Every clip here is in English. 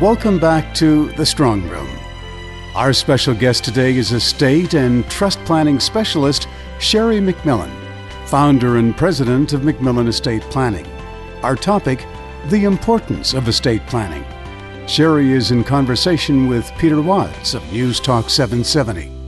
Welcome back to The Strong Room. Our special guest today is estate and trust planning specialist Sherry MacMillan, founder and president of MacMillan Estate Planning. Our topic the importance of estate planning. Sherry is in conversation with Peter Watts of News Talk 770.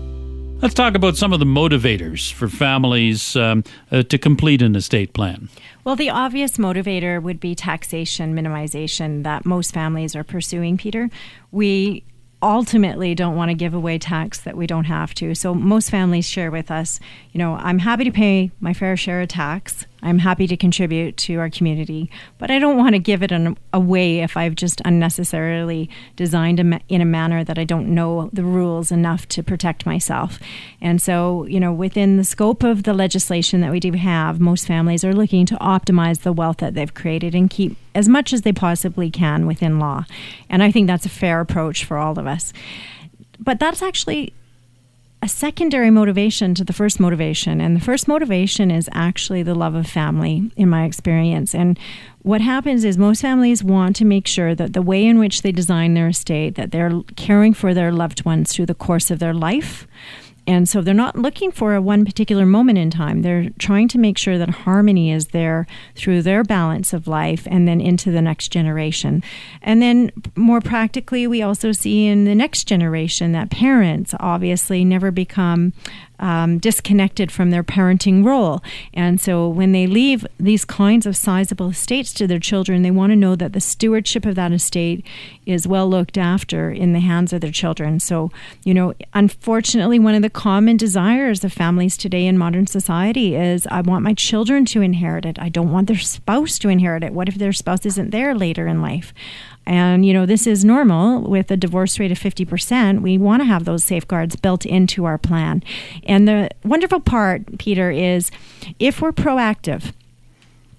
Let's talk about some of the motivators for families um, uh, to complete an estate plan. Well, the obvious motivator would be taxation minimization that most families are pursuing, Peter. We ultimately don't want to give away tax that we don't have to. So most families share with us, you know, I'm happy to pay my fair share of tax. I'm happy to contribute to our community, but I don't want to give it an, away if I've just unnecessarily designed a, in a manner that I don't know the rules enough to protect myself. And so, you know, within the scope of the legislation that we do have, most families are looking to optimize the wealth that they've created and keep as much as they possibly can within law. And I think that's a fair approach for all of us. But that's actually a secondary motivation to the first motivation. And the first motivation is actually the love of family, in my experience. And what happens is most families want to make sure that the way in which they design their estate, that they're caring for their loved ones through the course of their life, and so they're not looking for a one particular moment in time. They're trying to make sure that harmony is there through their balance of life and then into the next generation. And then more practically, we also see in the next generation that parents obviously never become um, disconnected from their parenting role. And so when they leave these kinds of sizable estates to their children, they want to know that the stewardship of that estate is well looked after in the hands of their children. So, you know, unfortunately, one of the common desires of families today in modern society is I want my children to inherit it. I don't want their spouse to inherit it. What if their spouse isn't there later in life? And, you know, this is normal with a divorce rate of 50%. We want to have those safeguards built into our plan. And the wonderful part, Peter, is if we're proactive,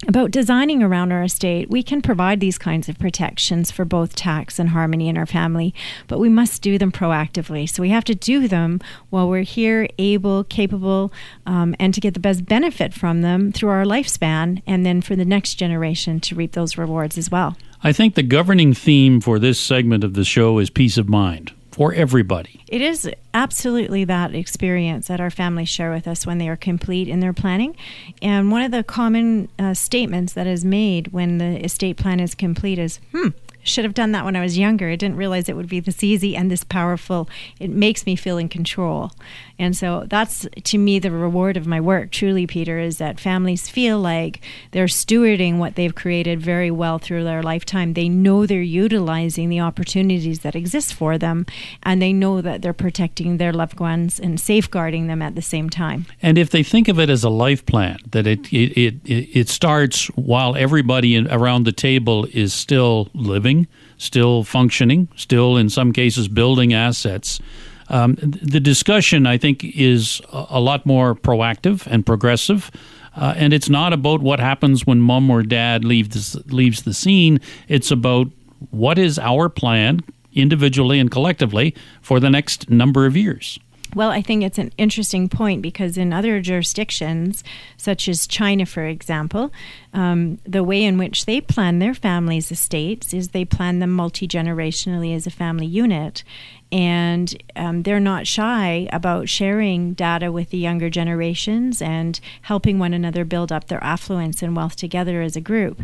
about designing around our estate, we can provide these kinds of protections for both tax and harmony in our family, but we must do them proactively. So we have to do them while we're here, able, capable, um, and to get the best benefit from them through our lifespan, and then for the next generation to reap those rewards as well. I think the governing theme for this segment of the show is peace of mind for everybody. It is absolutely that experience that our families share with us when they are complete in their planning. And one of the common uh, statements that is made when the estate plan is complete is, hmm, should have done that when I was younger. I didn't realize it would be this easy and this powerful. It makes me feel in control. And so that's to me the reward of my work, truly, Peter, is that families feel like they're stewarding what they've created very well through their lifetime. They know they're utilizing the opportunities that exist for them, and they know that they're protecting their loved ones and safeguarding them at the same time. And if they think of it as a life plan, that it it, it, it starts while everybody around the table is still living, still functioning, still in some cases building assets um, the discussion, I think, is a lot more proactive and progressive. Uh, and it's not about what happens when mom or dad leaves leaves the scene. It's about what is our plan individually and collectively for the next number of years. Well, I think it's an interesting point because in other jurisdictions, such as China, for example, um, the way in which they plan their families' estates is they plan them multi generationally as a family unit. And um, they're not shy about sharing data with the younger generations and helping one another build up their affluence and wealth together as a group.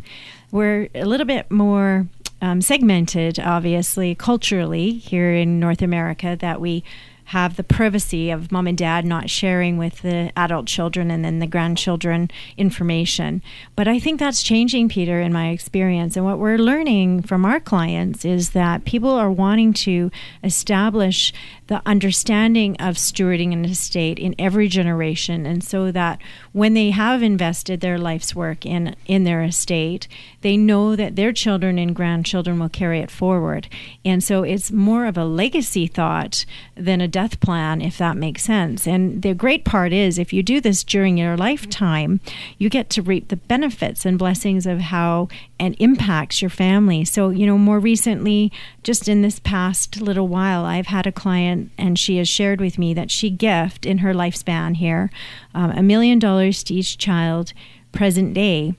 We're a little bit more um, segmented, obviously, culturally here in North America, that we have the privacy of mom and dad not sharing with the adult children and then the grandchildren information. But I think that's changing, Peter, in my experience. And what we're learning from our clients is that people are wanting to establish the understanding of stewarding an estate in every generation. And so that when they have invested their life's work in, in their estate, they know that their children and grandchildren will carry it forward. And so it's more of a legacy thought than a death plan, if that makes sense. And the great part is if you do this during your lifetime, you get to reap the benefits and blessings of how and impacts your family. So, you know, more recently, just in this past little while, I've had a client and she has shared with me that she gift in her lifespan here um, a million dollars to each child present day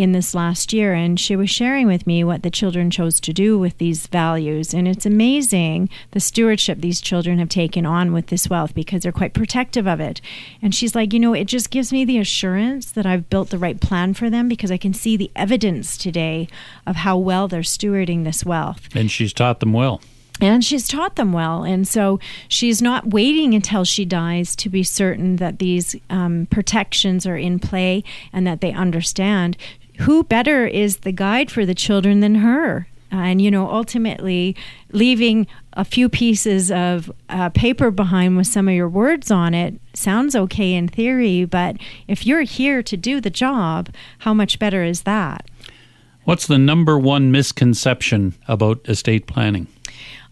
in this last year, and she was sharing with me what the children chose to do with these values. And it's amazing the stewardship these children have taken on with this wealth because they're quite protective of it. And she's like, you know, it just gives me the assurance that I've built the right plan for them because I can see the evidence today of how well they're stewarding this wealth. And she's taught them well and she's taught them well and so she's not waiting until she dies to be certain that these um, protections are in play and that they understand who better is the guide for the children than her? And you know ultimately leaving a few pieces of uh, paper behind with some of your words on it sounds okay in theory but if you're here to do the job how much better is that? What's the number one misconception about estate planning?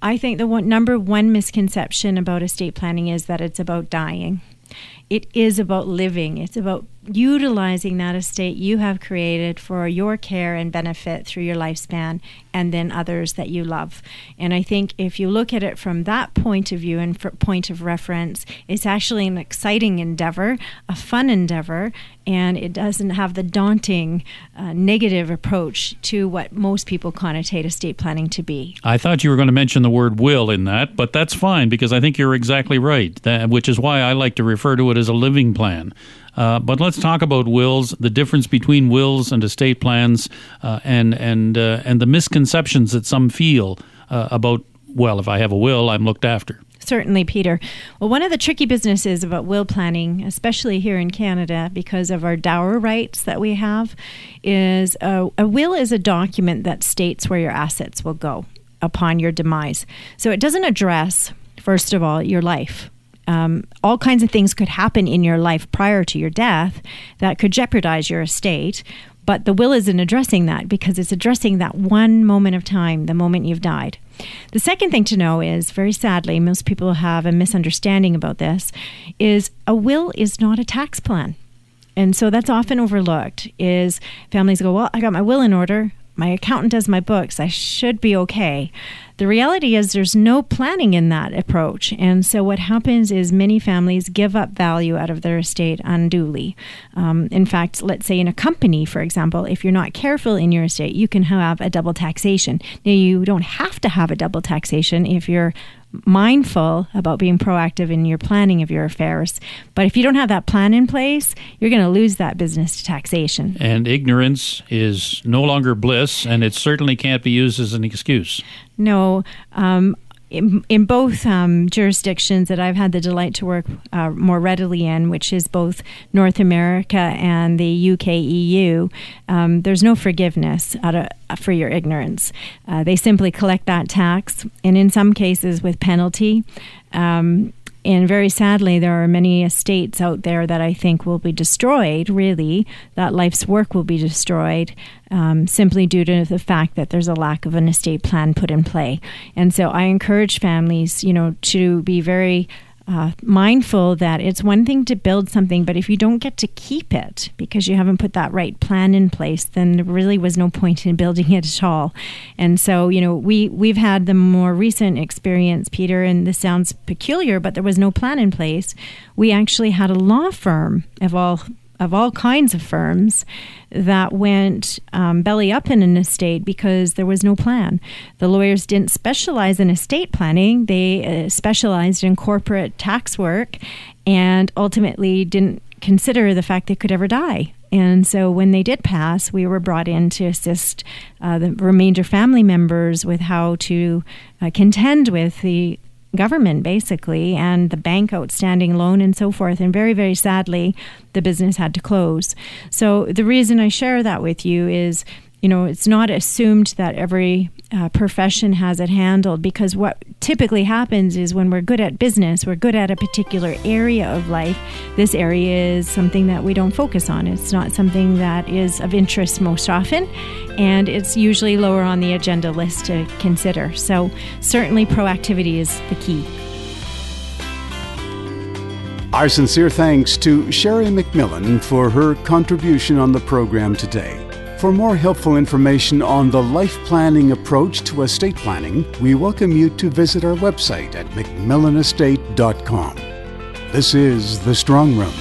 I think the one, number one misconception about estate planning is that it's about dying. It is about living. It's about utilizing that estate you have created for your care and benefit through your lifespan and then others that you love. And I think if you look at it from that point of view and point of reference, it's actually an exciting endeavor, a fun endeavor, and it doesn't have the daunting uh, negative approach to what most people connotate estate planning to be. I thought you were going to mention the word will in that, but that's fine because I think you're exactly right, that, which is why I like to refer to it as a living plan. Uh, but let's talk about wills, the difference between wills and estate plans, uh, and and uh, and the misconceptions that some feel uh, about. Well, if I have a will, I'm looked after. Certainly, Peter. Well, one of the tricky businesses about will planning, especially here in Canada, because of our dower rights that we have, is a, a will is a document that states where your assets will go upon your demise. So it doesn't address, first of all, your life um, all kinds of things could happen in your life prior to your death that could jeopardize your estate. But the will isn't addressing that because it's addressing that one moment of time, the moment you've died. The second thing to know is, very sadly, most people have a misunderstanding about this, is a will is not a tax plan. And so that's often overlooked is families go, well, I got my will in order. My accountant does my books. I should be okay. The reality is there's no planning in that approach. And so what happens is many families give up value out of their estate unduly. Um, in fact, let's say in a company, for example, if you're not careful in your estate, you can have a double taxation. Now, you don't have to have a double taxation if you're mindful about being proactive in your planning of your affairs. But if you don't have that plan in place, you're going to lose that business to taxation. And ignorance is no longer bliss, and it certainly can't be used as an excuse. No. Um, in, in, both um, jurisdictions that I've had the delight to work uh, more readily in, which is both North America and the UK EU, um, there's no forgiveness of, for your ignorance. Uh, they simply collect that tax, and in some cases with penalty. Um, and very sadly, there are many estates out there that I think will be destroyed, really, that life's work will be destroyed um, simply due to the fact that there's a lack of an estate plan put in play. And so I encourage families, you know, to be very uh, mindful that it's one thing to build something, but if you don't get to keep it because you haven't put that right plan in place, then there really was no point in building it at all. And so, you know, we we've had the more recent experience, Peter, and this sounds peculiar, but there was no plan in place. We actually had a law firm of all of all kinds of firms that went um, belly up in an estate because there was no plan. The lawyers didn't specialize in estate planning, they uh, specialized in corporate tax work and ultimately didn't consider the fact they could ever die. And so when they did pass, we were brought in to assist uh, the remainder family members with how to uh, contend with the government basically and the bank outstanding loan and so forth. And very very sadly the business had to close. So the reason i share that with you is you know, it's not assumed that every uh, profession has it handled because what typically happens is when we're good at business, we're good at a particular area of life. This area is something that we don't focus on. It's not something that is of interest most often, and it's usually lower on the agenda list to consider. So, certainly, proactivity is the key. Our sincere thanks to Sherry MacMillan for her contribution on the program today. For more helpful information on the life planning approach to estate planning, we welcome you to visit our website at macmillanestate.com. This is The Strong Room.